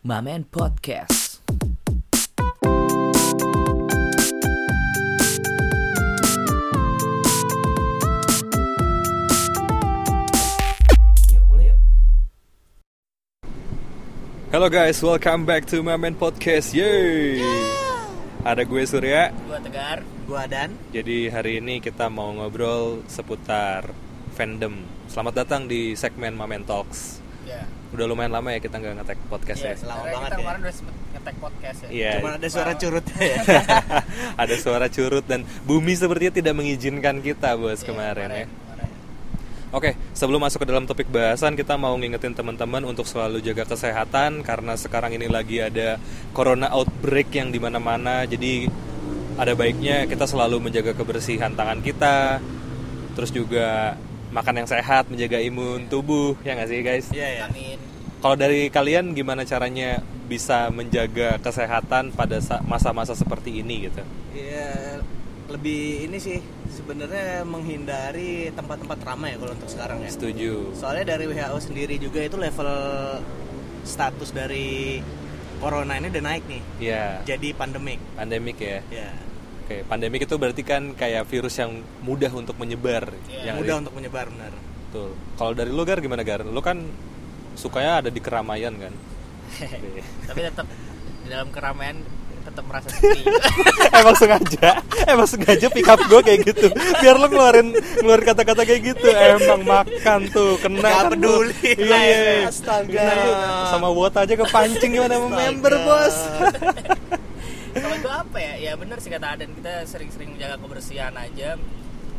Mamen Podcast. Halo guys, welcome back to Mamen Podcast. Yeay. Ada gue Surya. Gua Tegar. Gua Dan. Jadi hari ini kita mau ngobrol seputar fandom. Selamat datang di segmen Mamen Talks. Ya. Udah lumayan lama ya kita nggak ngetek podcast Iya, ya. lama banget kita ya. kemarin udah sempet ngetek podcast ya. Iya. Cuma ada suara curut ya. Ada suara curut dan bumi sepertinya tidak mengizinkan kita bos Iya, kemarin ya. kemarin. Oke, sebelum masuk ke dalam topik bahasan, kita mau ngingetin teman-teman untuk selalu jaga kesehatan karena sekarang ini lagi ada corona outbreak yang di mana-mana. Jadi ada baiknya kita selalu menjaga kebersihan tangan kita, terus juga makan yang sehat, menjaga imun tubuh, ya nggak sih guys? Iya ya. Amin. Kalau dari kalian gimana caranya bisa menjaga kesehatan pada sa- masa-masa seperti ini gitu? Iya lebih ini sih sebenarnya menghindari tempat-tempat ramai ya kalau untuk sekarang ya. Setuju. Soalnya dari WHO sendiri juga itu level status dari corona ini udah naik nih. Ya, Jadi pandemik. pandemik ya. Ya. Oke, pandemik itu berarti kan kayak virus yang mudah untuk menyebar. Iya. yang mudah di- untuk menyebar benar. Betul. Kalau dari lu Gar gimana Gar? Lu kan sukanya ada di keramaian kan? Iya. Tapi tetap di dalam keramaian tetap merasa sepi. emang sengaja, emang sengaja pick up gue kayak gitu. Biar lu ngeluarin ngeluarin kata-kata kayak gitu. Emang makan tuh, kena Gak kan peduli. Iya. Astaga. Kena. Sama wot aja kepancing gimana sama member, Bos. Kalau itu apa ya? Ya benar sih kata Aden kita sering-sering menjaga kebersihan aja,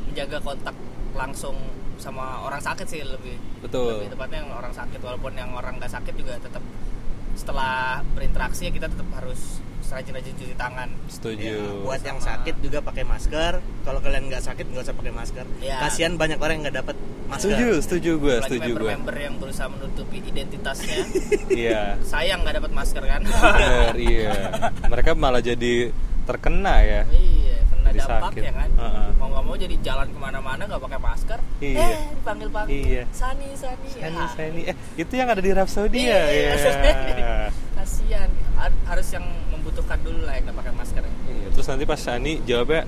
menjaga kontak langsung sama orang sakit sih lebih. Betul. Lebih tepatnya yang orang sakit walaupun yang orang nggak sakit juga tetap setelah berinteraksi ya kita tetap harus rajin-rajin cuci tangan. Setuju. Ya, buat yang Sama- sakit juga pakai masker. Kalau kalian nggak sakit nggak usah pakai masker. Ya. Kasihan banyak orang yang nggak dapat masker. Setuju, setuju gue, Apalagi setuju gue. member-member yang berusaha menutupi identitasnya. Iya. Sayang nggak dapat masker kan? Bener, iya. Mereka malah jadi terkena ya. iya, Jadi dampak sakit. ya kan. Heeh. Mau nggak mau jadi jalan ke mana-mana nggak pakai masker. Iya. Eh, dipanggil-panggil. Iya. Sani, Sani. Sani, Ah, Sani. Eh, itu yang ada di Rhapsody ya? Iya. Iya. Kasihan. Har- Harus yang membutuhkan dulu lah yang nggak pakai masker. ya. Iya, Terus nanti pas Sani jawabnya,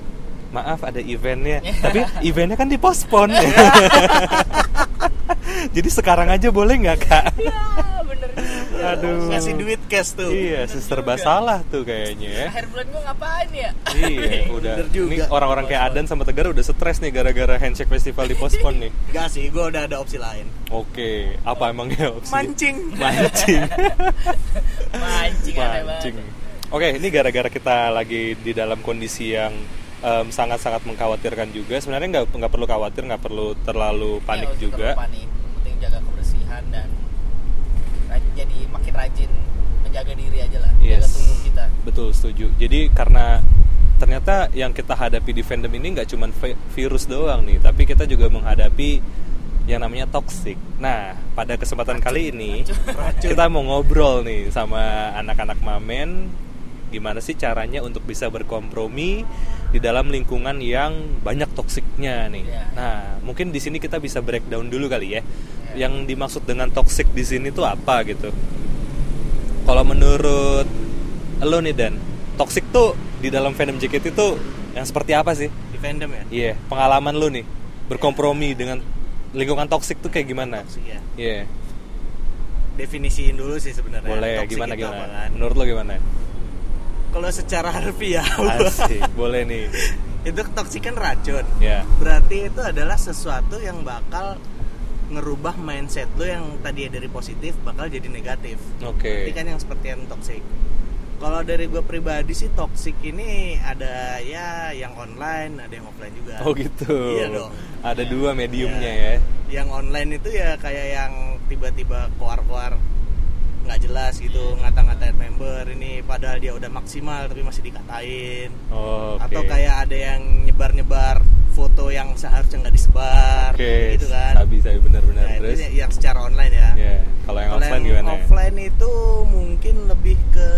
maaf ada eventnya. Tapi eventnya kan dipospon. Jadi sekarang aja boleh nggak kak? Ya, juga. Aduh. Ngasih duit cash tuh. Iya, suster salah tuh kayaknya ya. Akhir bulan gua ngapain ya? Iya, udah. Bener juga. Ini orang-orang kayak Adan sama Tegar udah stres nih gara-gara handshake festival dipospon nih. Enggak sih, gue udah ada opsi lain. Oke, apa emangnya opsi? Mancing. Mancing. Mancing Mancing. Oke, ini gara-gara kita lagi di dalam kondisi yang em, sangat-sangat mengkhawatirkan juga. Sebenarnya nggak nggak perlu khawatir, nggak perlu terlalu panik Iya, juga. terlalu panik. Penting jaga kebersihan dan raj- jadi makin rajin menjaga diri aja lah. Yes. tubuh kita. Betul, setuju. Jadi karena ternyata yang kita hadapi di fandom ini nggak cuma vi- virus doang nih, tapi kita juga menghadapi yang namanya toxic. Nah, pada kesempatan kali ini kita mau ngobrol nih sama anak-anak Mamen gimana sih caranya untuk bisa berkompromi di dalam lingkungan yang banyak toksiknya nih. Iya. Nah, mungkin di sini kita bisa breakdown dulu kali ya. Iya. Yang dimaksud dengan toxic di sini tuh apa gitu? Kalau menurut lo nih Dan, toxic tuh di dalam fandom JKT itu yang seperti apa sih? Di fandom ya. Iya, pengalaman lo nih berkompromi dengan lingkungan toxic tuh kayak gimana? Toxic ya. Iya, Definisiin dulu sih sebenarnya. boleh Toxic gimana gimana? apa kan? Menurut lo gimana? Kalau secara harfiah, Asik, boleh nih. itu toxic kan racun. Ya, Berarti itu adalah sesuatu yang bakal ngerubah mindset lo yang tadi dari positif bakal jadi negatif. oke. Berarti kan yang seperti yang toxic. Kalau dari gue pribadi sih toxic ini ada ya yang online, ada yang offline juga. Oh gitu. Iya dong. Ada dua mediumnya Iya. ya. Yang online itu ya kayak yang tiba-tiba koar-koar nggak jelas gitu ngata-ngatain member ini padahal dia udah maksimal tapi masih dikatain Oh, oke. atau kayak ada yang nyebar-nyebar foto yang seharusnya nggak disebar Oke, gitu kan sabi sabi benar-benar. Nah, Terus, itu yang secara online ya ya, kalau yang Kalau offline yang gimana? ya? offline itu mungkin lebih ke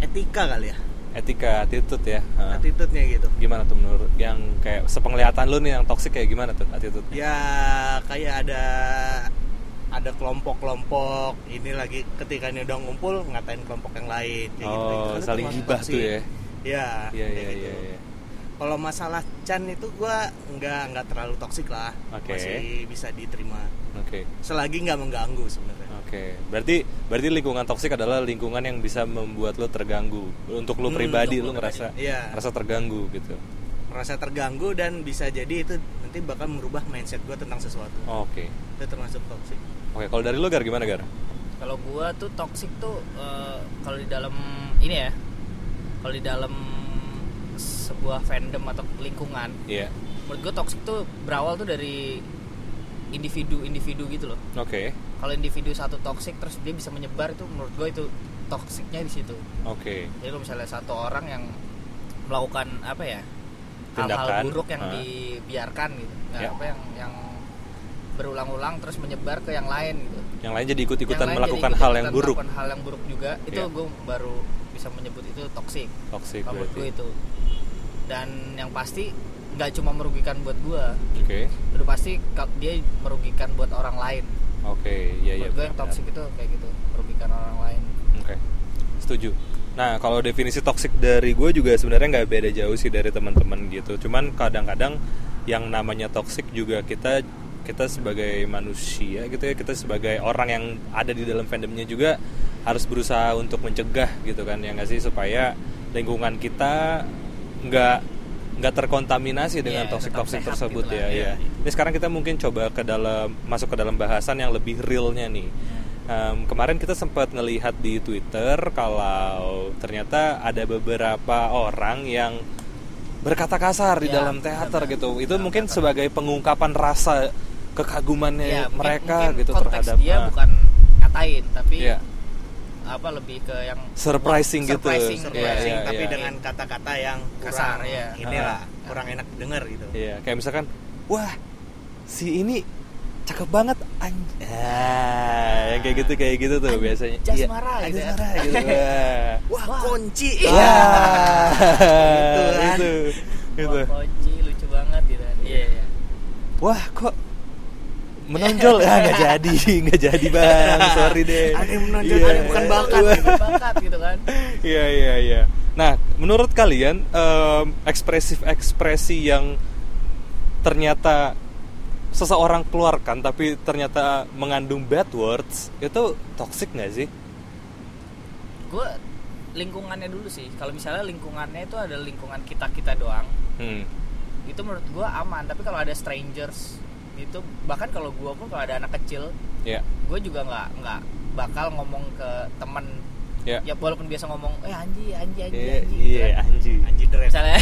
etika kali ya Etika, attitude ya. Attitude-nya gitu Gimana tuh menurut yang kayak sepenglihatan lu nih yang toxic kayak gimana tuh attitude? ya kayak ada ada kelompok-kelompok ini lagi ketika ini udah ngumpul ngatain kelompok yang lain kayak gitu, oh Itu saling gibah toksik. tuh ya ya kayak iya gitu. iya iya. Kalau masalah Chan itu gua nggak nggak terlalu toksik lah Oke. masih bisa diterima oke selagi nggak mengganggu sebenarnya Oke, berarti berarti lingkungan toksik adalah lingkungan yang bisa membuat lo terganggu. Untuk lo Hmm, pribadi untuk lo ngerasa. Iya. ngerasa terganggu gitu. merasa terganggu dan bisa jadi itu nanti bakal merubah mindset gua tentang sesuatu Oke. itu termasuk toksik Oke, kalau dari lo Gar gimana Gar? kalau gua tuh toxic tuh eh, kalau di dalam ini ya kalau di dalam sebuah fandom atau lingkungan Iya. menurut gua toxic tuh berawal tuh dari individu-individu gitu loh Oke. kalau individu satu toxic terus dia bisa menyebar itu menurut gua itu toksiknya di situ Oke. jadi kalau misalnya satu orang yang melakukan apa ya hal-hal buruk yang ah. dibiarkan gitu Ya. apa yang yang berulang-ulang terus menyebar ke yang lain gitu Yang lain jadi ikut-ikutan melakukan jadi hal yang buruk. melakukan hal yang buruk juga itu Ya. gue baru bisa menyebut itu menurut berarti. gue itu dan yang pasti nggak cuma merugikan buat gue Oke. udah pasti dia merugikan buat orang lain Oke, iya iya. menurut gue yang toxic itu kayak gitu merugikan orang lain Oke, setuju. Nah, kalau definisi toxic dari gue juga sebenarnya nggak beda jauh sih dari teman-teman gitu. Cuman kadang-kadang yang namanya toxic juga kita kita sebagai manusia gitu ya, kita sebagai orang yang ada di dalam fandomnya juga harus berusaha untuk mencegah gitu kan ya nggak sih supaya lingkungan kita nggak nggak terkontaminasi dengan Iya, toxic toxic tersebut gitu ya. lah. ya. Ini sekarang kita mungkin coba ke dalam masuk ke dalam bahasan yang lebih realnya nih. Em, kemarin kita sempat ngelihat di Twitter kalau ternyata ada beberapa orang yang berkata kasar di Ya, dalam teater gitu. Itu mungkin sebagai pengungkapan rasa kekagumannya Ya, mungkin- mereka mungkin gitu terhadap dia ah, bukan ngatain tapi Iya. apa lebih ke yang surprising, gitu. Surprising, Iya, surprising iya, tapi iya. dengan kata-kata yang Kasar, kurang ya. inilah Ah. kurang enak denger gitu Iya, kayak misalkan, wah si ini cakep banget anj ah, yang kayak gitu kayak gitu tuh Anj- biasanya jasmara Iya, gitu ya. jasmara gitu wah wah, kunci Wah, Gitu kan. itu, itu. Wah, kunci lucu banget gitu. Iya, iya. Wah, kok menonjol ya nggak jadi, nggak jadi bang, sorry deh. Ada yang menonjol, Iya. ada yang bukan bakat. Wah. Bukan bakat gitu kan. Iya iya iya. Nah, menurut kalian em, ekspresif-ekspresi yang ternyata seseorang keluarkan tapi ternyata mengandung bad words itu toxic nggak sih? Gue lingkungannya dulu sih. Kalau misalnya lingkungannya itu ada lingkungan kita-kita doang, Hmm. itu menurut gue aman. Tapi kalau ada strangers itu bahkan kalau gue pun kalau ada anak kecil, Ya. gue juga nggak nggak bakal ngomong ke temen Ya. ya walaupun biasa ngomong eh anji anji anji Iya, anji iya, kan. anji. anji dress misalnya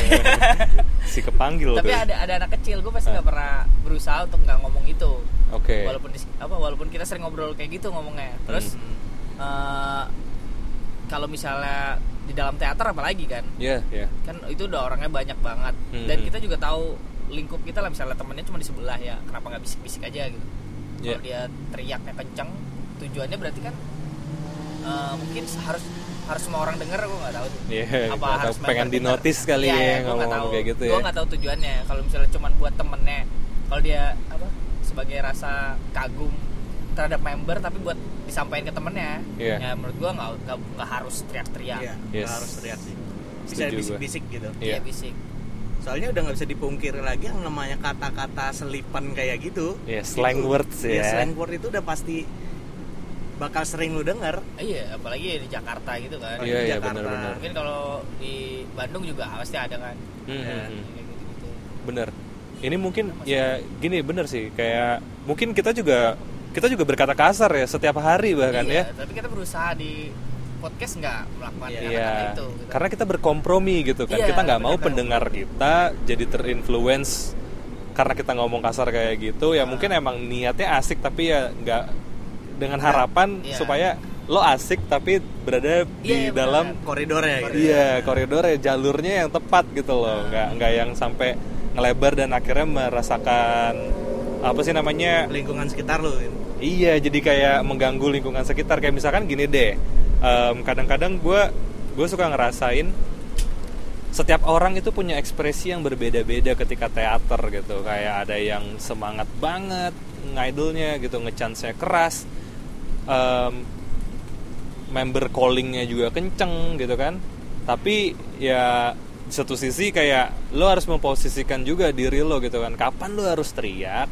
Si kepanggil tapi tuh. ada ada anak kecil gue pasti Ah. nggak pernah berusaha untuk nggak ngomong itu Oke. walaupun di, apa walaupun kita sering ngobrol kayak gitu ngomongnya terus Hmm. eh, kalau misalnya di dalam teater apalagi kan Iya, iya. kan itu udah orangnya banyak banget Hmm. dan kita juga tahu lingkup kita lah misalnya temennya cuma di sebelah ya kenapa nggak bisik-bisik aja gitu Iya. kalau dia teriaknya kenceng tujuannya berarti kan eh, mungkin harus harus semua orang denger gue nggak tahu tuh. Iya, apa harus tahu, pengen denger. dinotis kali Iya, ya, iya, gua nggak ngomong-ngomong tahu. kayak gitu Gua ya. nggak tahu tujuannya kalau misalnya cuma buat temennya kalau dia apa sebagai rasa kagum terhadap member tapi buat disampaikan ke temennya Iya. ya menurut gua nggak nggak harus teriak-teriak Iya, Yes. nggak harus teriak sih bisa bisik-bisik gitu Iya. Iya bisik soalnya udah nggak bisa dipungkiri lagi yang namanya kata-kata selipan kayak gitu Iya, slang Itu- words ya. iya, slang word itu udah pasti bakal sering lu denger iya apalagi di Jakarta gitu kan Iya, di iya, Jakarta. benar-benar. mungkin kalau di Bandung juga pasti ada kan Hmm, Ya. hmm, hmm. Gitu-gitu. Bener. Ini mungkin ya gini bener sih kayak mungkin kita juga kita juga berkata kasar ya setiap hari bahkan iya, ya. tapi kita berusaha di podcast nggak melakukan Iya. kata-kata Iya. itu gitu. Karena kita berkompromi gitu kan. Iya, kita nggak mau bener. pendengar kita jadi terinfluence karena kita ngomong kasar kayak gitu. Ya Ah. mungkin emang niatnya asik tapi ya nggak dengan harapan Iya. supaya lo asik tapi berada Iya, di iya, bener. dalam koridornya gitu Iya, koridornya jalurnya yang tepat gitu loh. Nggak nggak yang sampai ngelebar dan akhirnya merasakan apa sih namanya? lingkungan sekitar lu gitu. Iya, jadi kayak mengganggu lingkungan sekitar. Kayak misalkan gini deh. Em, kadang-kadang gue gue suka ngerasain setiap orang itu punya ekspresi yang berbeda-beda ketika teater gitu. Kayak ada yang semangat banget ngidolnya gitu ngechance keras. Em, member callingnya juga kenceng gitu kan. Tapi ya satu sisi kayak lo harus memposisikan juga diri lo gitu kan. Kapan lo harus teriak?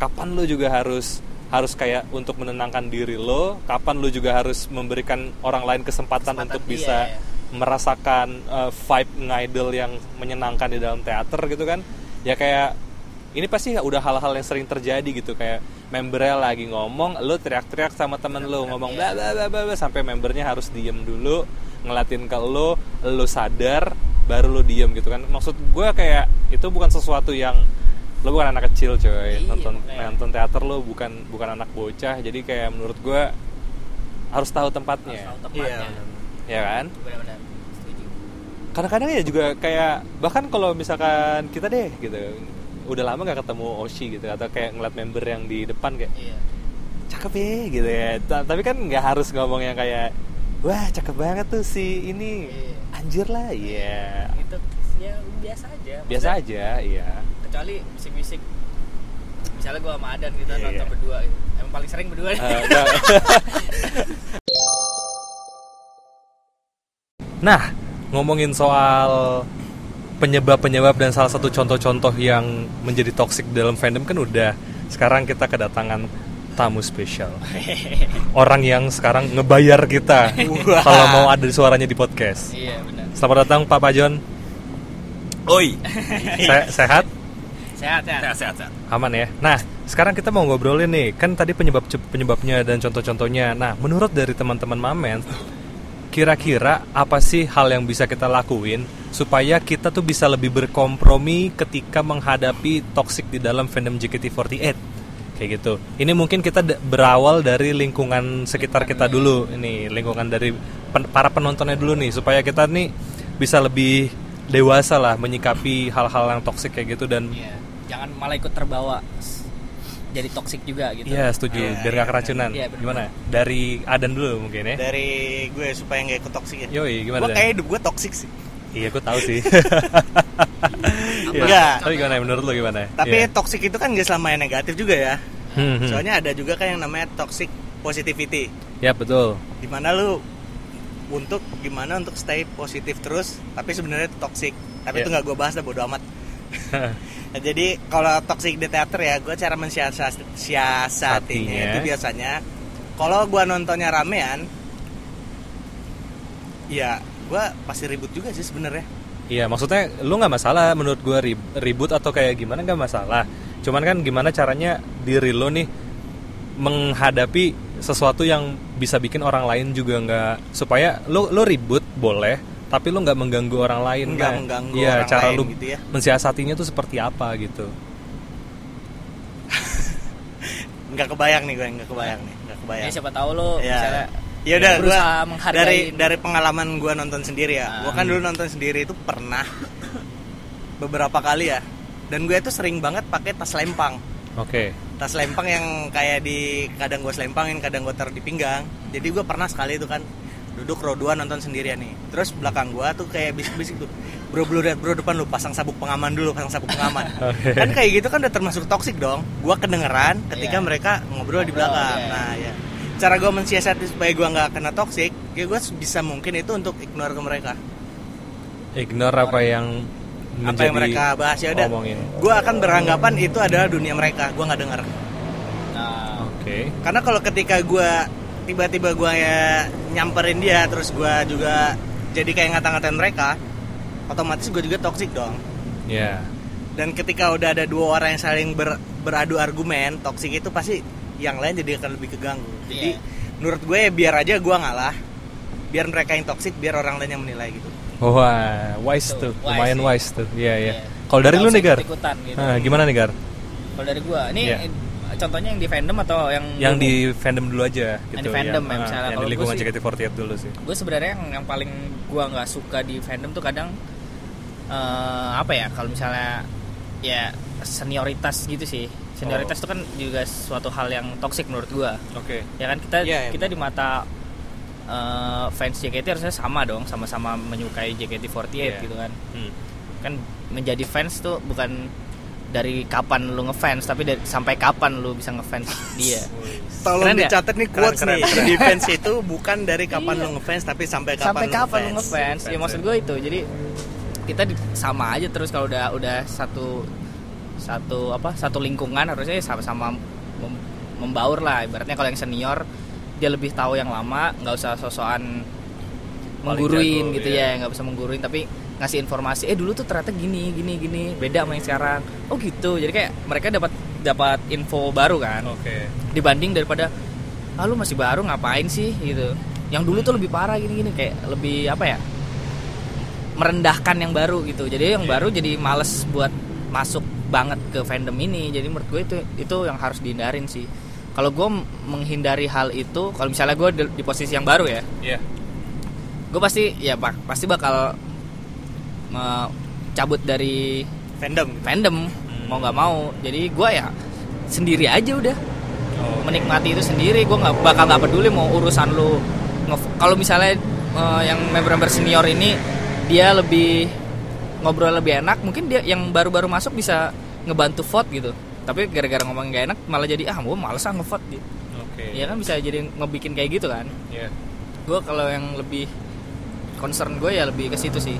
Kapan lo juga harus harus kayak untuk menenangkan diri lo kapan lo juga harus memberikan orang lain kesempatan, Kesempatan, untuk iya, bisa iya. merasakan uh, vibe ngidol yang menyenangkan di dalam teater gitu kan. Ya kayak ini pasti udah hal-hal yang sering terjadi gitu kayak membernya lagi ngomong lo teriak-teriak sama temen lo ngomong bla bla bla bla bla, sampai membernya harus diem dulu ngelatin ke lo lo sadar baru lo diem gitu kan. Maksud gue kayak itu bukan sesuatu yang lo bukan anak kecil coy. Iya, nonton makanya. nonton teater lo bukan bukan anak bocah. Jadi kayak menurut gue harus tahu tempatnya. Harus tahu tempatnya. Iya. ya kan? Benar-benar. Setuju. Kadang-kadang ya juga kayak bahkan kalau misalkan kita deh gitu. Udah lama nggak ketemu Oshi gitu atau kayak ngeliat member yang di depan kayak iya. Cakep ya gitu ya. Ta- tapi kan nggak harus ngomong yang kayak wah cakep banget tuh si ini. Iya. anjir lah ya itu ya biasa aja. Biasa Maksudnya, aja iya kecuali bisik-bisik misalnya gue sama Adan gitu Iya, nonton iya. berdua. Gitu. emang paling sering berdua. Eh, nah. nah ngomongin soal penyebab-penyebab dan salah satu contoh-contoh yang menjadi toxic dalam fandom kan udah. Sekarang kita kedatangan tamu spesial. Orang yang sekarang ngebayar kita kalau mau ada suaranya di podcast. Iya benar. Selamat datang Pak Pajon Oi. Se- sehat sehat ya sehat sehat. sehat. aman ya nah sekarang kita mau ngobrolin nih kan tadi penyebab penyebabnya dan contoh-contohnya nah menurut dari teman-teman Mamen kira-kira apa sih hal yang bisa kita lakuin supaya kita tuh bisa lebih berkompromi ketika menghadapi toxic di dalam fandom JKT48 kayak gitu ini mungkin kita berawal dari lingkungan sekitar kita dulu ini lingkungan dari pen- para penontonnya dulu nih supaya kita nih bisa lebih dewasa lah menyikapi hal-hal yang toxic kayak gitu dan Iya. Jangan malah ikut terbawa jadi toksik juga gitu Iya setuju, Iya, biar iya, gak keracunan. iya, bener. gimana? Dari Adan dulu mungkin ya. Dari gue supaya nggak ikut toksik ya. Yoi, gimana? Gue kayak hidup gue toksik sih. Iya, gue tahu sih. Iya. Enggak. Tapi gimana? Menurut lo gimana? Tapi Iya. toksik itu kan gak selamanya negatif juga ya. Hmm, hmm. Soalnya ada juga kan yang namanya toxic positivity. ya betul. Di mana lu untuk gimana untuk stay positif terus, tapi sebenarnya toxic. Tapi Iya. itu nggak gue bahas dah bodo amat. Jadi kalau toxic di teater ya, gue cara mensiasatinya Satinya. itu biasanya kalau gue nontonnya ramean, ya gue pasti ribut juga sih sebenarnya. Iya, maksudnya lu nggak masalah menurut gue rib- ribut atau kayak gimana nggak masalah. Cuman kan gimana caranya diri lo nih menghadapi sesuatu yang bisa bikin orang lain juga nggak supaya lo lo ribut boleh tapi lo nggak mengganggu orang lain Nggak Nah, mengganggu iya, orang cara lain lu gitu ya. mensiasatinya tuh seperti apa gitu? Nggak kebayang nih gue, nggak kebayang nih, nggak kebayang. ya siapa tahu lo Ya. misalnya ya udah gua berusaha menghargai dari dari pengalaman gua nonton sendiri ya. Ah. gua kan dulu nonton sendiri itu pernah beberapa kali ya. Dan gue itu sering banget pakai tas lempang. Oke. Tas lempang yang kayak di kadang gue selempangin kadang gue taruh di pinggang. Jadi gue pernah sekali itu kan duduk row 2 nonton sendirian nih. Terus belakang gua tuh kayak bisik-bisik tuh. Bro bro lihat bro depan lu pasang sabuk pengaman dulu pasang sabuk pengaman. Oke. kan kayak gitu kan udah termasuk toksik dong. Gua kedengeran ketika Iya. mereka ngobrol di belakang. Iya. nah ya cara gua mensiasati supaya gua nggak kena toksik ya gua bisa mungkin itu untuk ignore ke mereka. Ignore apa yang apa yang mereka bahas ya udah. gua akan beranggapan itu adalah dunia mereka gua nggak dengar nah, oke. Karena kalau ketika gue tiba-tiba gue ya nyamperin dia terus gue juga jadi kayak ngata-ngatain mereka otomatis gue juga toksik dong ya dan ketika udah ada dua orang yang saling ber- beradu argumen toksik itu pasti yang lain jadi akan lebih keganggu jadi Iya. menurut gue ya biar aja gue ngalah biar mereka yang toksik biar orang lain yang menilai gitu wah wise Tuh, tuh wise lumayan sih. wise tuh iya iya Iya. kalau dari lu nih gar gitu. Ah, gimana nih gar kalau dari gua ini Iya. Contohnya yang di fandom atau yang yang dulu? di fandom dulu aja gitu Yang di fandom ya, ah, misalnya. yang Kalau di lingkungan sih- JKT48 dulu sih gue sebenarnya yang yang paling gua nggak suka di fandom tuh kadang eh, apa ya kalau misalnya ya senioritas gitu sih senioritas Oh. itu kan juga suatu hal yang toksik menurut gua oke ya kan kita Iya, iya, kita di mata eh, fans JKT harusnya sama dong sama-sama menyukai JKT48 Iya. gitu kan Hmm. kan menjadi fans tuh bukan dari kapan lu ngefans tapi dari, sampai kapan lu bisa ngefans dia Tolong Keren ya? dicatat nih quotes Keren, nih. keren, Defense itu bukan dari kapan Iya. lu ngefans tapi sampai kapan sampai lu kapan lu ngefans. ngefans ya Ngefans, maksud gue itu jadi kita di- sama aja terus kalau udah udah satu satu apa satu lingkungan harusnya ya sama-sama mem- membaur lah ibaratnya kalau yang senior dia lebih tahu yang lama nggak usah sosokan mengguruin jago, gitu iya. ya nggak usah mengguruin tapi ngasih informasi eh dulu tuh ternyata gini gini gini beda sama yang sekarang. Oh gitu. Jadi kayak mereka dapat dapat info baru kan. Oke. dibanding daripada ah lu masih baru ngapain sih? Gitu. Yang dulu tuh lebih parah gini gini. Kayak lebih apa ya merendahkan yang baru gitu. Jadi yang Iya. baru jadi males buat masuk banget ke fandom ini. Jadi menurut gue itu itu yang harus dihindarin sih. Kalau gue menghindari hal itu kalau misalnya gue di, di posisi yang baru ya Iya. gue pasti ya pak pasti bakal cabut dari Fandom. fandom mau nggak mau jadi gue ya sendiri aja udah Oh. menikmati itu sendiri gue nggak bakal nggak peduli mau urusan lu kalau misalnya eh, yang member-member senior ini dia lebih ngobrol lebih enak mungkin dia yang baru-baru masuk bisa ngebantu vote gitu tapi gara-gara ngomong nggak enak malah jadi ah gue males ah ngevote gitu Oke. ya kan bisa jadi ngebikin kayak gitu kan Iya. gue kalau yang lebih concern gue ya lebih ke situ sih.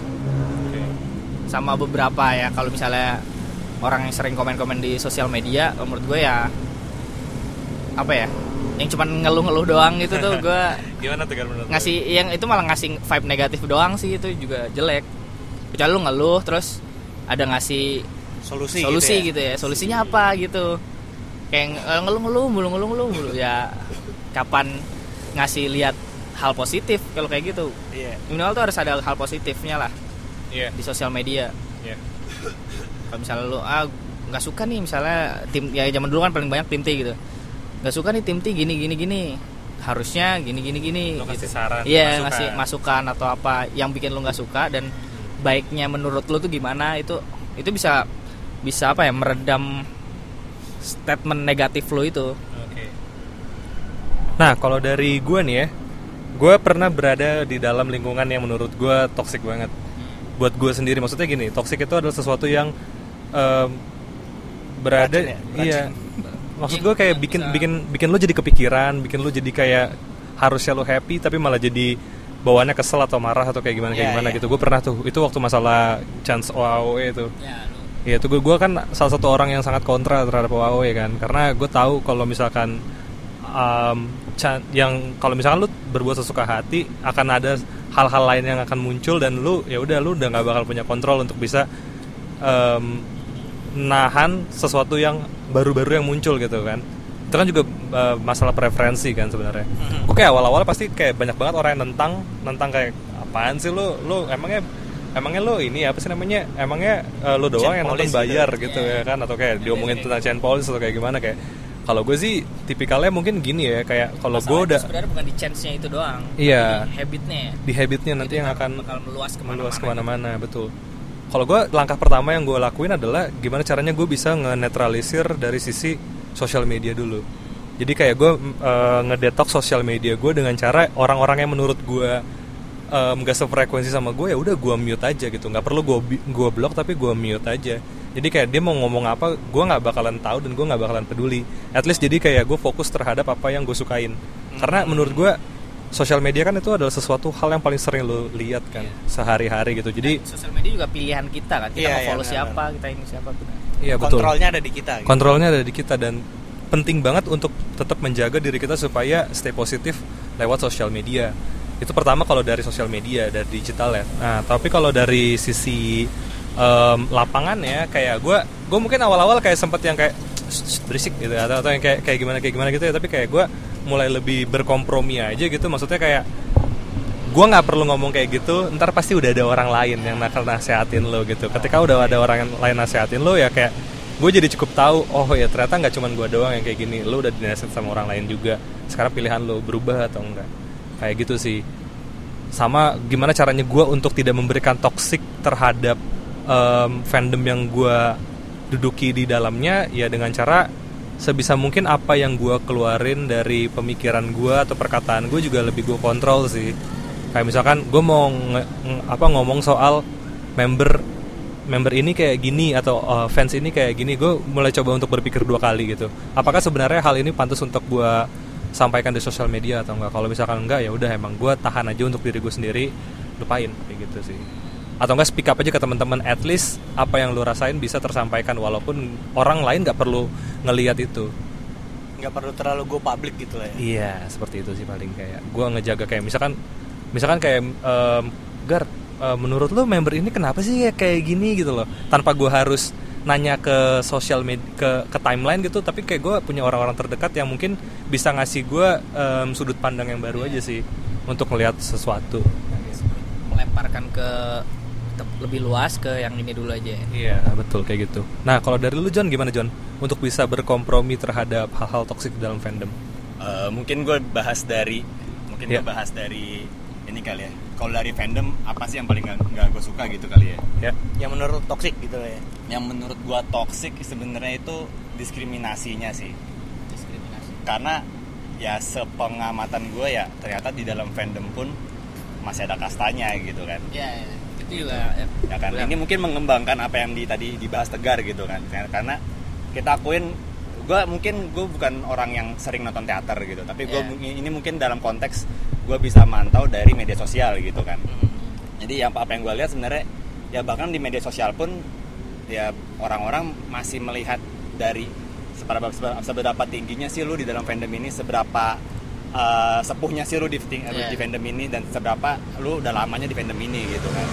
Sama beberapa ya kalau misalnya orang yang sering komen-komen di sosial media menurut gue ya apa ya yang cuman ngeluh-ngeluh doang gitu tuh gue Gimana tuh kan menurut ngasih yang itu malah ngasih vibe negatif doang sih itu juga jelek. Kecuali lu ngeluh terus ada ngasih Solusi, solusi gitu, gitu ya solusinya apa gitu. Kayak ng- ngeluh-ngeluh mulu ngeluh-ngeluh mulu ya kapan ngasih lihat hal positif kalau kayak gitu. Ya. Iya. minimal tuh harus ada hal positifnya lah Iya. di sosial media Iya. kalau misalnya lu ah nggak suka nih misalnya tim ya zaman dulu kan paling banyak tim T gitu nggak suka nih tim T gini gini gini harusnya gini gini gini Lu kasih gitu. saran, iya masukan. ngasih masukan atau apa yang bikin lu nggak suka dan baiknya menurut lu tuh gimana itu itu bisa bisa apa ya meredam statement negatif lu itu Oke. Nah, kalau dari gue nih ya, gue pernah berada di dalam lingkungan yang menurut gue toxic banget. Buat gue sendiri, maksudnya gini, toxic itu adalah sesuatu yang em, berada, Racun ya? iya. Maksud gue kayak bikin bikin bikin lo jadi kepikiran, bikin lo jadi kayak harusnya lo happy tapi malah jadi bawaannya kesel atau marah atau kayak gimana kayak Iya, gimana iya. gitu. Gue pernah tuh, itu waktu masalah chance OAOE itu. ya Iya, itu gue gue kan salah satu orang yang sangat kontra terhadap OAO ya kan, karena gue tahu kalau misalkan um, yang kalau misalkan lu berbuat sesuka hati akan ada hal-hal lain yang akan muncul dan lu ya udah lu udah nggak bakal punya kontrol untuk bisa um, nahan sesuatu yang baru-baru yang muncul gitu kan. Itu kan juga uh, masalah preferensi kan sebenarnya. Gue kayak awal-awal pasti kayak banyak banget orang yang nentang nentang kayak apaan sih lu lu emangnya emangnya lo ini apa sih namanya emangnya uh, lo doang Chain yang nonton bayar gitu. gitu ya kan atau kayak diomongin tentang chain police atau kayak gimana kayak kalau gue sih tipikalnya mungkin gini ya kayak kalau gue udah sebenarnya bukan di chance-nya itu doang Iya. tapi habitnya ya. di habitnya nanti yang akan bakal meluas ke mana-mana meluas ke mana-mana betul kalau gue langkah pertama yang gue lakuin adalah gimana caranya gue bisa nge-netralisir dari sisi sosial media dulu jadi kayak gue uh, ngedetox sosial media gue dengan cara orang-orang yang menurut gue em, gak sefrekuensi sama gue ya udah gue mute aja gitu. Nggak perlu gue gue blok tapi gue mute aja. Jadi kayak dia mau ngomong apa gue nggak bakalan tahu dan gue nggak bakalan peduli. At least jadi kayak gue fokus terhadap apa yang gue sukain. Karena menurut gue sosial media kan itu adalah sesuatu hal yang paling sering lo lihat kan sehari-hari gitu. Jadi sosial media juga pilihan kita kan kita mau iya, follow benar, siapa kita ini siapa benar. Iya betul. Kontrolnya ada di kita. gitu. kontrolnya ada di kita dan penting banget untuk tetap menjaga diri kita supaya stay positif lewat sosial media itu pertama kalau dari sosial media dari digital ya. Nah tapi kalau dari sisi em, lapangan ya kayak gue gue mungkin awal-awal kayak sempet yang kayak "Shh, shh, berisik gitu atau, atau yang kayak kayak gimana kayak gimana gitu ya. Tapi kayak gue mulai lebih berkompromi aja gitu. Maksudnya kayak gue nggak perlu ngomong kayak gitu ntar pasti udah ada orang lain yang nakal nasehatin lo gitu. Ketika udah ada orang lain nasehatin lo ya kayak gue jadi cukup tahu oh ya ternyata nggak cuma gue doang yang kayak gini. Lo udah dinasehat sama orang lain juga. Sekarang pilihan lo berubah atau enggak kayak gitu sih. Sama gimana caranya gue untuk tidak memberikan toxic terhadap em, fandom yang gue duduki di dalamnya ya dengan cara sebisa mungkin apa yang gue keluarin dari pemikiran gue atau perkataan gue juga lebih gue kontrol sih. Kayak misalkan gue mau nge- nge- apa ngomong soal member member ini kayak gini atau uh, fans ini kayak gini gue mulai coba untuk berpikir dua kali gitu. Apakah sebenarnya hal ini pantas untuk gue sampaikan di sosial media atau enggak. Kalau misalkan enggak ya udah emang gue tahan aja untuk diri gue sendiri lupain kayak gitu sih. Atau enggak speak up aja ke teman-teman. At least apa yang lu rasain bisa tersampaikan walaupun orang lain nggak perlu ngelihat itu. Nggak perlu terlalu go public gitu lah ya. Iya, seperti itu sih paling kayak gua ngejaga kayak misalkan misalkan kayak em, Gar, eh, menurut lo member ini kenapa sih kayak kayak gini gitu loh. Tanpa gua harus nanya ke sosial media ke ke timeline gitu, tapi kayak gua punya orang-orang terdekat yang mungkin bisa ngasih gua em, sudut pandang yang baru aja sih untuk melihat sesuatu. melemparkan ke lebih luas ke yang ini dulu aja Iya, betul kayak gitu. Nah, kalau dari lu John gimana John? Untuk bisa berkompromi terhadap hal-hal toksik dalam fandom. Eh, mungkin gue bahas dari mungkin Ya. gue bahas dari ini kali ya kalau dari fandom apa sih yang paling nggak gue suka gitu kali ya? Ya. yang menurut toxic gitu ya? Yang menurut gue toxic sebenarnya itu diskriminasinya sih. Diskriminasi. Karena ya sepengamatan gue ya ternyata di dalam fandom pun masih ada kastanya gitu kan. Ya, ya. itu juga ya, ya kan? Benar. ini mungkin mengembangkan apa yang di tadi dibahas tegar gitu kan. Karena kita akuin gue mungkin gue bukan orang yang sering nonton teater gitu tapi gue Iya. ini mungkin dalam konteks gue bisa mantau dari media sosial gitu kan Hmm. jadi yang apa yang gue lihat sebenarnya ya bahkan di media sosial pun ya orang-orang masih melihat dari seberapa seberapa, tingginya sih lu di dalam fandom ini seberapa uh, sepuhnya sih lu di, di fandom ini dan seberapa lu udah lamanya di fandom ini gitu kan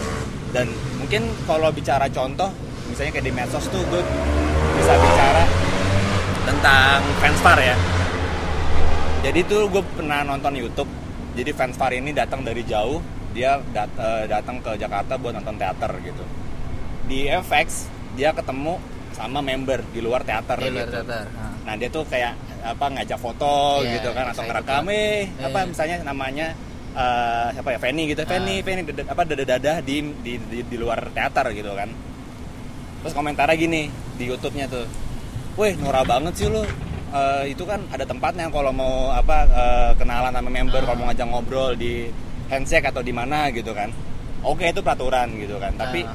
dan mungkin kalau bicara contoh misalnya kayak di medsos tuh gue bisa bicara tentang fanstar ya jadi tuh gue pernah nonton YouTube jadi fanstar ini datang dari jauh dia dat- eh, datang ke Jakarta buat nonton teater gitu di FX dia ketemu sama member di luar teater Di luar gitu. teater. Nah. Nah dia tuh kayak apa ngajak foto Iya, gitu kan atau ngerekam eh apa Iya. misalnya namanya eh, siapa ya Fanny gitu Fanny Ah. Fanny dada- apa dada dadah di, di di di luar teater gitu kan terus komentarnya gini di YouTube-nya tuh weh norak banget sih lu Eh, itu kan ada tempatnya kalau mau apa eh, kenalan sama member kalau mau ngajak ngobrol di handshake atau di mana gitu kan oke itu peraturan gitu kan tapi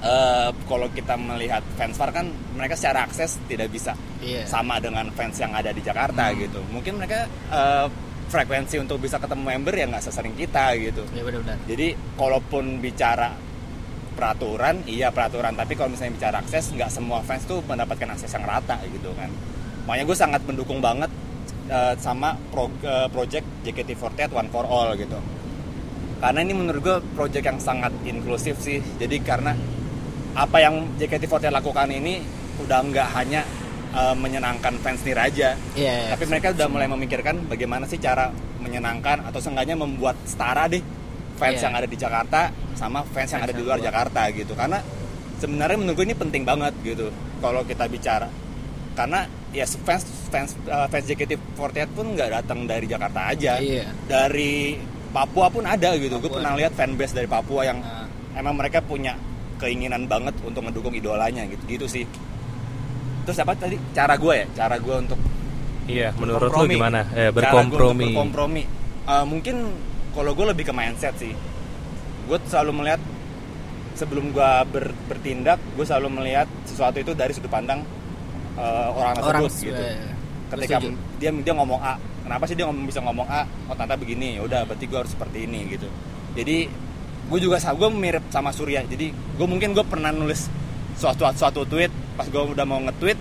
eh, kalau kita melihat fanstar kan mereka secara akses tidak bisa Iya. sama dengan fans yang ada di Jakarta Hmm. gitu. Mungkin mereka eh, frekuensi untuk bisa ketemu member ya nggak sesering kita gitu. ya benar-benar Jadi kalaupun bicara peraturan, iya peraturan. Tapi kalau misalnya bicara akses, nggak semua fans tuh mendapatkan akses yang rata gitu kan. Makanya gue sangat mendukung banget eh, sama pro, eh, project JKT48 One for All gitu. Karena ini menurut gue project yang sangat inklusif sih. Jadi karena apa yang JKT48 lakukan ini udah nggak hanya eh, menyenangkan fans Niraja, Iya, tapi mereka udah mulai memikirkan bagaimana sih cara menyenangkan atau seenggaknya membuat setara deh fans Iya. yang ada di Jakarta sama fans yang Fans ada di yang luar luar. Jakarta gitu karena sebenarnya menurut gue ini penting banget gitu kalau kita bicara karena ya fans fans uh, fans JKT48 pun nggak datang dari Jakarta aja Iya. dari Papua pun ada gitu gue Papua. pernah lihat fanbase dari Papua yang Nah. emang mereka punya keinginan banget untuk mendukung idolanya gitu gitu sih terus apa tadi cara gue ya cara gue untuk Iya, menurut lu Kompromi. gimana? Eh, Cara gua untuk berkompromi. berkompromi. Eh, mungkin kalau gue lebih ke mindset sih. Gue selalu melihat sebelum gue ber- bertindak, gue selalu melihat sesuatu itu dari sudut pandang eh, orang tersebut orang gitu. eh, Ketika setuju. dia dia ngomong A, kenapa sih dia ngomong bisa ngomong A? Oh ternyata begini, ya udah berarti gue harus seperti ini gitu. Jadi gue juga gue mirip sama Surya. Jadi gue mungkin gue pernah nulis suatu suatu tweet pas gue udah mau nge-tweet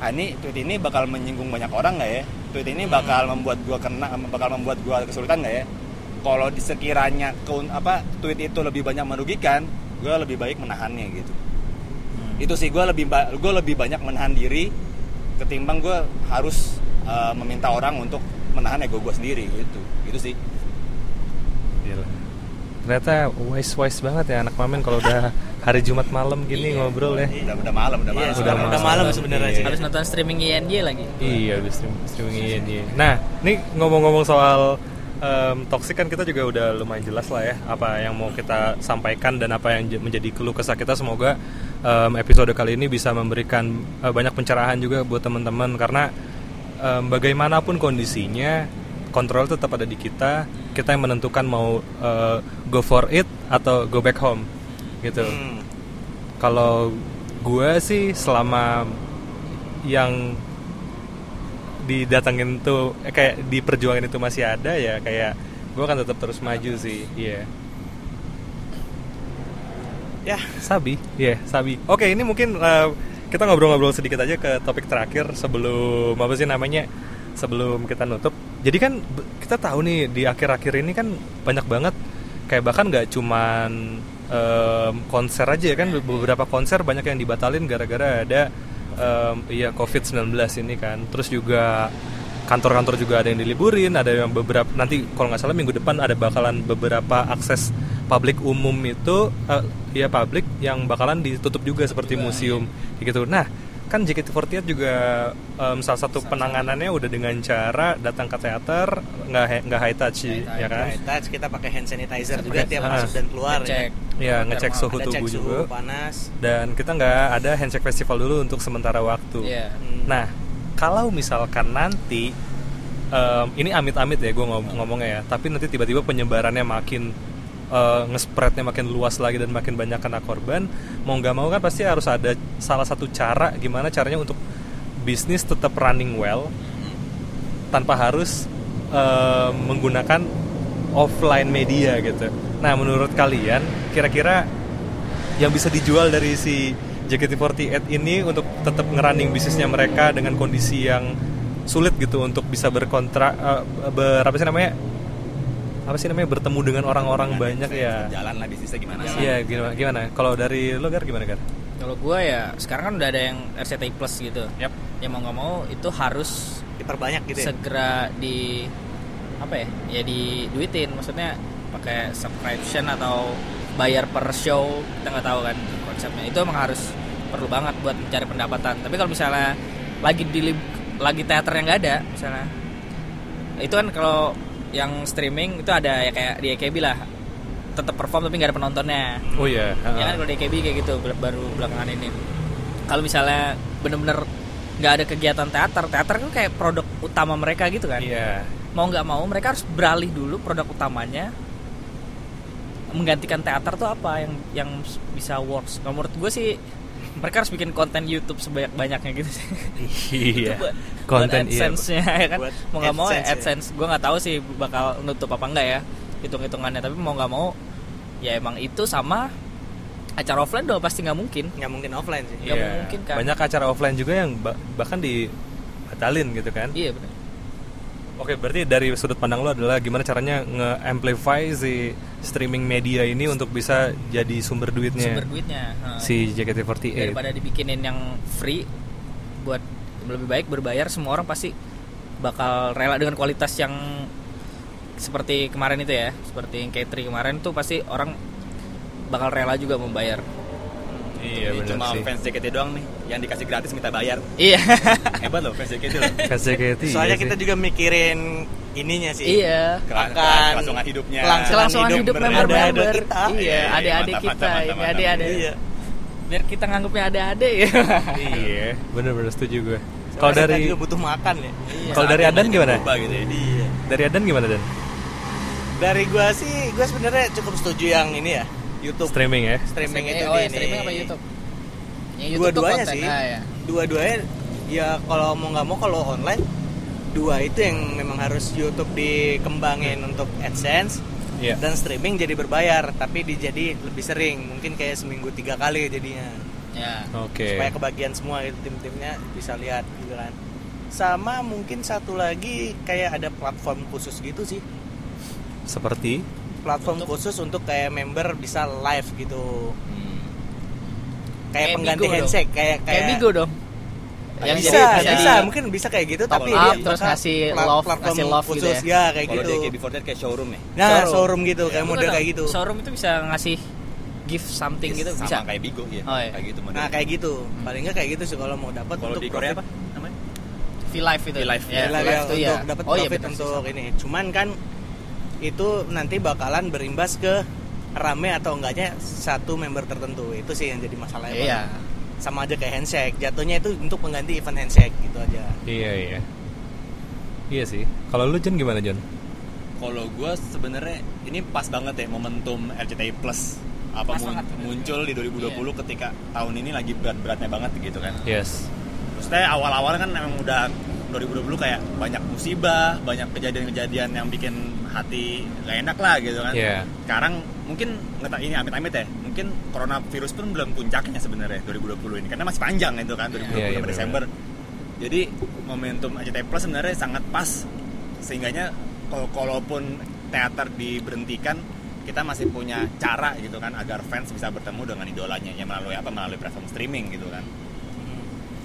ah ini tweet ini bakal menyinggung banyak orang nggak ya tweet ini bakal membuat gue kena bakal membuat gue kesulitan nggak ya kalau di sekiranya keun apa tweet itu lebih banyak merugikan gue lebih baik menahannya gitu itu sih gue lebih gue lebih banyak menahan diri ketimbang gue harus uh, meminta orang untuk menahan ego gue sendiri gitu gitu sih Gila. Ternyata wise wise banget ya anak mamen kalau udah hari Jumat malam gini ngobrol ya. udah udah malam udah malam Iya, Udah sekarang udah malam. malam sebenarnya sih. habis nonton streaming INJ lagi Iya, udah stream, streaming INJ. Nah, ini ngomong-ngomong soal em, toxic kan kita juga udah lumayan jelas lah ya apa yang mau kita sampaikan dan apa yang menjadi keluh kesah kita. Semoga em, episode kali ini bisa memberikan eh, banyak pencerahan juga buat teman-teman karena em, bagaimanapun kondisinya kontrol tetap ada di kita. Kita yang menentukan mau eh, go for it atau go back home gitu. Hmm. Kalau gue sih selama yang didatengin tuh eh, kayak di perjuangan itu masih ada ya kayak gue akan tetap terus maju sih. Iya. ya Sabi, iya Sabi. Oke, ini mungkin eh, kita ngobrol-ngobrol sedikit aja ke topik terakhir sebelum apa sih namanya? Sebelum kita nutup. Jadi kan kita tahu nih di akhir-akhir ini kan banyak banget kayak bahkan nggak cuman em, konser aja ya kan beberapa konser banyak yang dibatalin gara-gara ada em, iya COVID-19 ini kan. Terus juga kantor-kantor juga ada yang diliburin, ada yang beberapa nanti kalau nggak salah minggu depan ada bakalan beberapa akses publik umum itu eh, ya publik yang bakalan ditutup juga seperti museum kayak gitu. Nah, kan JKT48 juga em, salah satu penanganannya udah dengan cara datang ke teater nggak nggak high touch ya kan? High touch kita pakai hand sanitizer juga tiap masuk dan keluar Cek. Ya ngecek Thermal. suhu ada cek tubuh suhu juga panas dan kita nggak ada handshake festival dulu untuk sementara waktu. Iya. Hmm. Nah, kalau misalkan nanti em, ini amit-amit ya gue ngomongnya ya, tapi nanti tiba-tiba penyebarannya makin eh, nge-spreadnya makin luas lagi dan makin banyak kena korban, mau nggak mau kan pasti harus ada salah satu cara gimana caranya untuk bisnis tetap running well tanpa harus eh, menggunakan offline media gitu. Nah, menurut kalian kira-kira yang bisa dijual dari si JKT48 ini untuk tetap ngerunning bisnisnya mereka dengan kondisi yang sulit gitu untuk bisa berkontra eh, ber sih namanya apa sih namanya? Bertemu dengan orang-orang banyak ya. jalan lah bisnisnya gimana sih? Iya gimana gimana? Kalau dari lo gar gimana gar? Kalau gue ya sekarang kan udah ada yang RCTI Plus gitu. Yap. Ya mau nggak mau itu harus diperbanyak gitu ya? segera di apa ya? Ya diduitin. Maksudnya pakai subscription atau bayar per show kita nggak tahu kan konsepnya. Itu emang harus perlu banget buat mencari pendapatan. Tapi kalau misalnya lagi di lagi teater yang nggak ada misalnya itu kan kalau yang streaming itu ada ya kayak di AKB lah. Tetap perform tapi nggak ada penontonnya. Oh iya ya kan kalau di AKB kayak gitu baru belakangan ini. Kalau misalnya bener-bener nggak ada kegiatan teater teater kan kayak produk utama mereka gitu kan. Iya. Mau nggak mau mereka harus beralih dulu produk utamanya. Menggantikan teater tuh apa yang yang bisa works. Kalau menurut gue sih mereka harus bikin konten YouTube sebanyak banyaknya gitu sih. Iya. Buat, konten buat iya. AdSense-nya ya kan? Buat mau nggak mau AdSense ya. AdSense. Gue nggak tahu sih bakal nutup apa enggak ya hitung hitungannya tapi mau nggak mau ya emang itu sama acara offline udah pasti nggak mungkin. Nggak mungkin offline sih. Nggak Iya. mungkin kan. banyak acara offline juga yang ba- bahkan dibatalin gitu kan? Iya benar Oke, berarti dari sudut pandang lo adalah gimana caranya nge-amplify si streaming media ini untuk bisa jadi sumber duitnya sumber duitnya ha. si JKT48. daripada dibikinin yang free buat lebih baik berbayar semua orang pasti bakal rela dengan kualitas yang seperti kemarin itu ya seperti yang K3 kemarin tuh pasti orang bakal rela juga membayar Iya Jadi benar cuma sih. fans JKT doang nih yang dikasih gratis minta bayar iya hebat loh fans JKT loh Fans JKT. soalnya iya kita sih. juga mikirin ininya sih iya Akan kelangsungan hidupnya kelangsungan kelangsungan hidup berada-ada member-member kita. iya Iya, adik-adik mantap, kita mantap, ini mantap, adik-adik iya biar kita nganggupnya adik-adik ya Iya, benar-benar setuju gue. Kalau kita dari juga butuh makan ya kalau dari Adan gimana? Gitu ya. iya Dari Adan gimana Dan? dari gua sih gua sebenarnya cukup setuju yang ini ya YouTube Streaming ya. streaming itu oh ya ini. streaming apa YouTube dua-duanya konten. sih ah, ya. dua-duanya ya kalau mau nggak mau kalau online dua itu yang memang harus YouTube dikembangin untuk AdSense Iya. dan streaming jadi berbayar tapi dijadi lebih sering mungkin kayak seminggu tiga kali jadinya. Ya. Oke. supaya kebagian semua gitu tim-timnya bisa lihat gitu kan. Sama mungkin satu lagi kayak ada platform khusus gitu sih. Seperti? Platform Untuk- khusus untuk kayak member bisa live gitu. Hmm. kayak, Kayak pengganti dong. handshake kayak kayak Bigo dong yang bisa, jadi bisa, mungkin bisa kayak gitu top tapi up, dia terus ngasih love- platform ngasih love gitu khusus. ya. kayak kalau gitu. di KB48 kayak showroom ya? Nah showroom, gitu kayak Bukan model kayak gitu. Showroom itu bisa ngasih gift something gitu sama bisa. kayak Bigo ya Oh, iya. kayak gitu nah modelnya. kayak gitu. Paling nggak kayak gitu sih kalau mau dapat untuk di Korea apa namanya? V-Live itu. V-Live, ya, Lah, V-Live ya, itu ya untuk dapat oh iya untuk ini. Cuman kan itu nanti bakalan berimbas ke rame atau enggaknya satu member tertentu. Itu sih yang jadi masalahnya. Iya sama aja kayak handshake jatuhnya itu untuk mengganti event handshake gitu aja Iya iya. Iya sih. Kalau lu Jon gimana Jon? kalau gue sebenarnya ini pas banget ya momentum RCTI Plus apa Pas mun- banget. muncul di 2020 ketika tahun ini lagi berat-beratnya banget gitu kan Yes. Maksudnya awal-awal kan emang udah 2020 kayak banyak musibah, banyak kejadian-kejadian yang bikin hati gak enak lah gitu kan. Iya. Sekarang mungkin nggak tahu ini amit-amit ya, mungkin coronavirus pun belum puncaknya sebenarnya 2020 ini karena masih panjang itu kan 2020 Iya, iya, sampai benar. Desember. Jadi momentum ACT Plus sebenarnya sangat pas sehingganya kalau kalaupun teater diberhentikan kita masih punya cara gitu kan agar fans bisa bertemu dengan idolanya ya melalui apa melalui platform streaming gitu kan.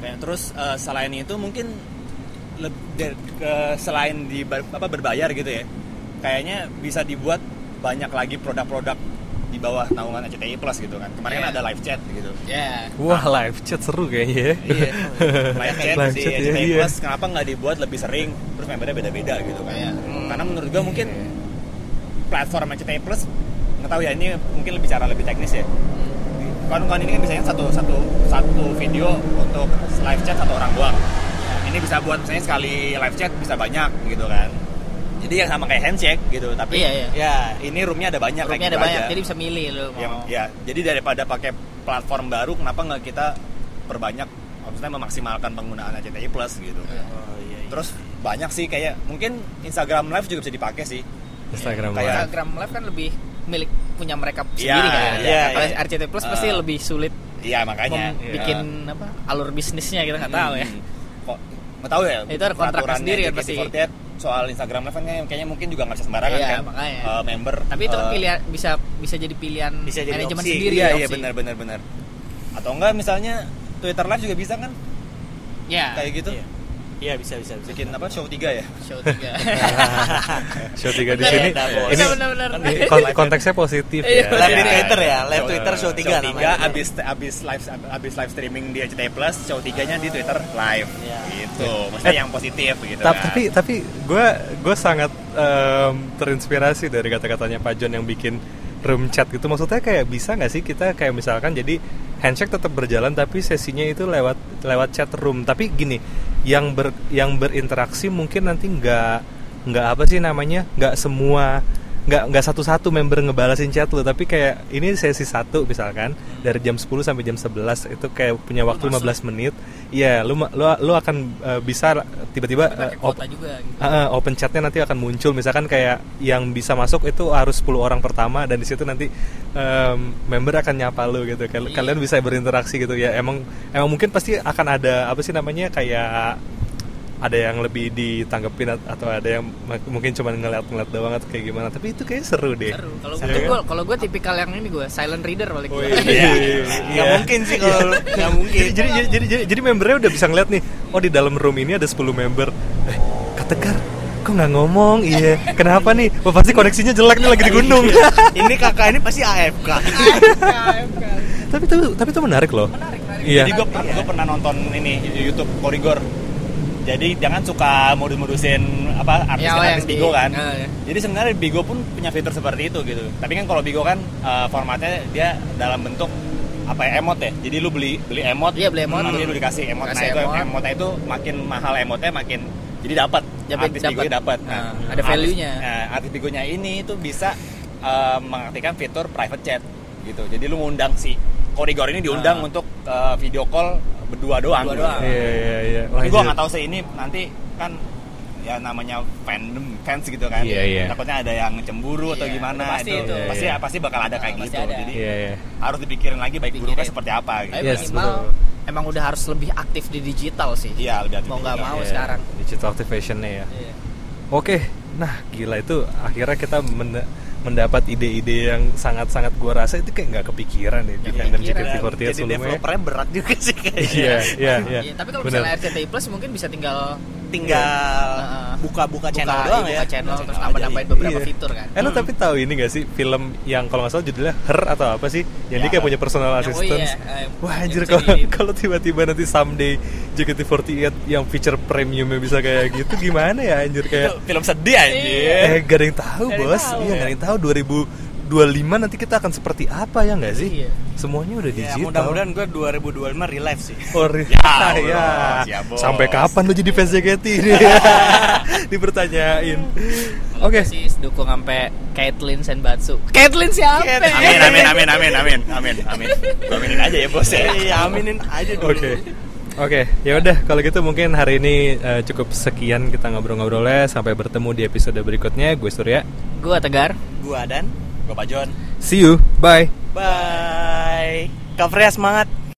Kayak terus eh, selain itu mungkin leb- de- ke- selain di apa berbayar gitu ya, kayaknya bisa dibuat banyak lagi produk-produk di bawah naungan RCTI Plus gitu kan. Kemarin kan Iya. ada live chat gitu. Ya. Wah, live chat seru kayaknya ya. Iya. Live chat Live di chat, iya, RCTI iya. Plus kenapa nggak dibuat lebih sering terus membernya beda-beda gitu kan. Iya. Hmm. Karena menurut gua mungkin platform RCTI Plus nggak tahu ya ini mungkin lebih cara lebih teknis ya. Kan kan ini kan biasanya satu satu satu video untuk live chat satu orang doang. Ini bisa buat misalnya sekali live chat bisa banyak gitu kan. Jadi yang sama kayak handshake gitu, tapi Iya, iya. ya ini roomnya ada banyak Roomnya kayak ada gitu banyak, aja. jadi bisa milih lo ya, mau. ya, jadi daripada pakai platform baru, kenapa nggak kita perbanyak, maksudnya memaksimalkan penggunaan ACTI Plus gitu. Oh, iya, iya. Terus banyak sih kayak mungkin Instagram Live juga bisa dipakai sih. Instagram Kayak- Live. Instagram Live kan lebih milik punya mereka Iya, sendiri kan. iya, Kalau iya. RCT Plus pasti Eh, lebih sulit Iya makanya. bikin apa alur bisnisnya kita nggak tahu ya. Hmm. Kok nggak tahu ya? Itu ada kontraknya peraturannya sendiri kan JKT48 soal Instagram Live kan kayaknya, mungkin juga nggak bisa sembarangan Iya, kan. makanya. Eh, member. Tapi itu kan eh, pilihan bisa bisa jadi pilihan Bisa jadi manajemen opsi. sendiri Iya ya, iya benar benar benar. Atau enggak misalnya Twitter Live juga bisa kan? Ya. Kayak gitu. Iya. Iya bisa bisa bisa. Bikin apa show 3 ya? Show 3. Show 3 di sini. ya. Ini benar benar. ini kon- konteksnya positif Iya, ya. Live di Iya. Twitter ya, live Show- Twitter show 3 show 3 namanya. abis abis live abis live streaming di RCTI Plus, show 3-nya di Twitter live. Iya. Gitu. Maksudnya yang positif gitu Ta- kan. Tapi tapi gue gue sangat terinspirasi dari kata-katanya Pak John yang bikin room chat gitu. Maksudnya kayak bisa nggak sih kita kayak misalkan jadi handshake tetap berjalan tapi sesinya itu lewat lewat chat room. Tapi gini, yang ber yang berinteraksi mungkin nanti nggak nggak apa sih namanya nggak semua nggak nggak satu-satu member ngebalasin chat lu tapi kayak ini sesi satu misalkan dari jam 10 sampai jam 11 itu kayak punya waktu 15 menit. Iya, lu lu lu akan eh, bisa tiba-tiba kuota op- juga gitu. Ah, open chatnya nanti akan muncul. Misalkan kayak yang bisa masuk itu harus 10 orang pertama dan di situ nanti em, member akan nyapa lu gitu. Kal- Iya. kalian bisa berinteraksi gitu. Ya emang emang mungkin pasti akan ada apa sih namanya kayak ada yang lebih ditanggepin at- atau ada yang mungkin cuma ngeliat-ngeliat doang atau kayak gimana tapi itu kayak seru deh Seru. Kalau Iya gue kan? kalau gue tipikal yang ini gue silent reader balik Oh, gue. iya. Nggak Iya. mungkin sih kalau lu- nggak mungkin. jadi, jadi, jadi, jadi, jadi, jadi membernya udah bisa ngeliat nih oh di dalam room ini ada 10 member eh Kak Tegar kok nggak ngomong iya kenapa nih oh, pasti koneksinya jelek nih lagi di gunung ini kakak ini pasti AFK. tapi tapi tapi itu menarik loh iya Jadi gue gue pernah nonton ini di YouTube Korigor. Jadi jangan suka modus-modusin apa artis Ya, oh, yang artis di- Bigo kan. Ah, ya. Jadi sebenarnya Bigo pun punya fitur seperti itu gitu. Tapi kan kalau Bigo kan eh, formatnya dia dalam bentuk apa ya emot ya. Jadi lu beli beli emot, Iya, beli emot. nanti lu dikasih emot. Kasih nah itu emot. emotnya itu makin mahal emotnya makin jadi dapat Dapat- artis dapat. Bigo dapat. Nah, ada value-nya. Artis, nah, artis Bigonya ini itu bisa eh, mengaktifkan fitur private chat gitu. Jadi lu ngundang si Korigor ini diundang Ah. untuk eh, video call berdua doang. Berdua doang. iya iya iya Tapi gue nggak tahu sih ini nanti kan ya namanya fandom fans gitu kan. Iya, iya. Takutnya ada yang cemburu atau Iya, gimana udah pasti itu. pasti Iya, iya. pasti bakal ada kayak Pasti gitu. ada. Jadi iya iya harus dipikirin lagi baik buruknya seperti apa gitu. Yes, minimal betul. emang udah harus lebih aktif di digital sih. Iya, lebih hati Mau nggak mau Iya, sekarang. digital activationnya ya Iya. Oke, nah gila itu akhirnya kita men- mendapat ide-ide yang sangat-sangat gua rasa itu kayak nggak kepikiran ya di fandom kepikiran. JKT48 Jadi sebelumnya. developernya berat juga sih kayaknya. Iya, iya, iya. Iya, tapi kalau misalnya RCTI Plus mungkin bisa tinggal Tinggal buka-buka buka, channel iya, doang buka ya. channel terus nambah-nambahin beberapa Iya. fitur kan. Eh lo tapi tahu ini gak sih film yang kalau nggak salah judulnya Her atau apa sih? Yang dia Ya. kayak punya personal Yang- oh assistant. iya, eh, Wah anjir kalau kalau tiba-tiba nanti someday JKT48 yang feature premiumnya bisa kayak gitu gimana ya anjir kayak film sedih anjir. eh gak ada yang tahu bos iya ya. gak ada yang tahu 2025 nanti kita akan seperti apa ya nggak sih? Iya. Semuanya udah Ya, digital. mudah-mudahan gue 2025 real life sih. Oh, ri- Ya ya, Allah, siap, bos. Sampai kapan lu jadi fans JKT ini? Dipertanyain. Oke. sih dukung sampai Caitlyn Senbatsu Caitlyn siapa Amin amin amin amin amin amin amin. Aminin aja ya bos ya. Iya, aminin aja dulu. Oke. Oke, ya udah kalau gitu mungkin hari ini eh, cukup sekian kita ngobrol-ngobrolnya sampai bertemu di episode berikutnya. Gue Surya. gua tegar Gua dan Gua Pak John. See you. Bye. bye. Kak Freya semangat.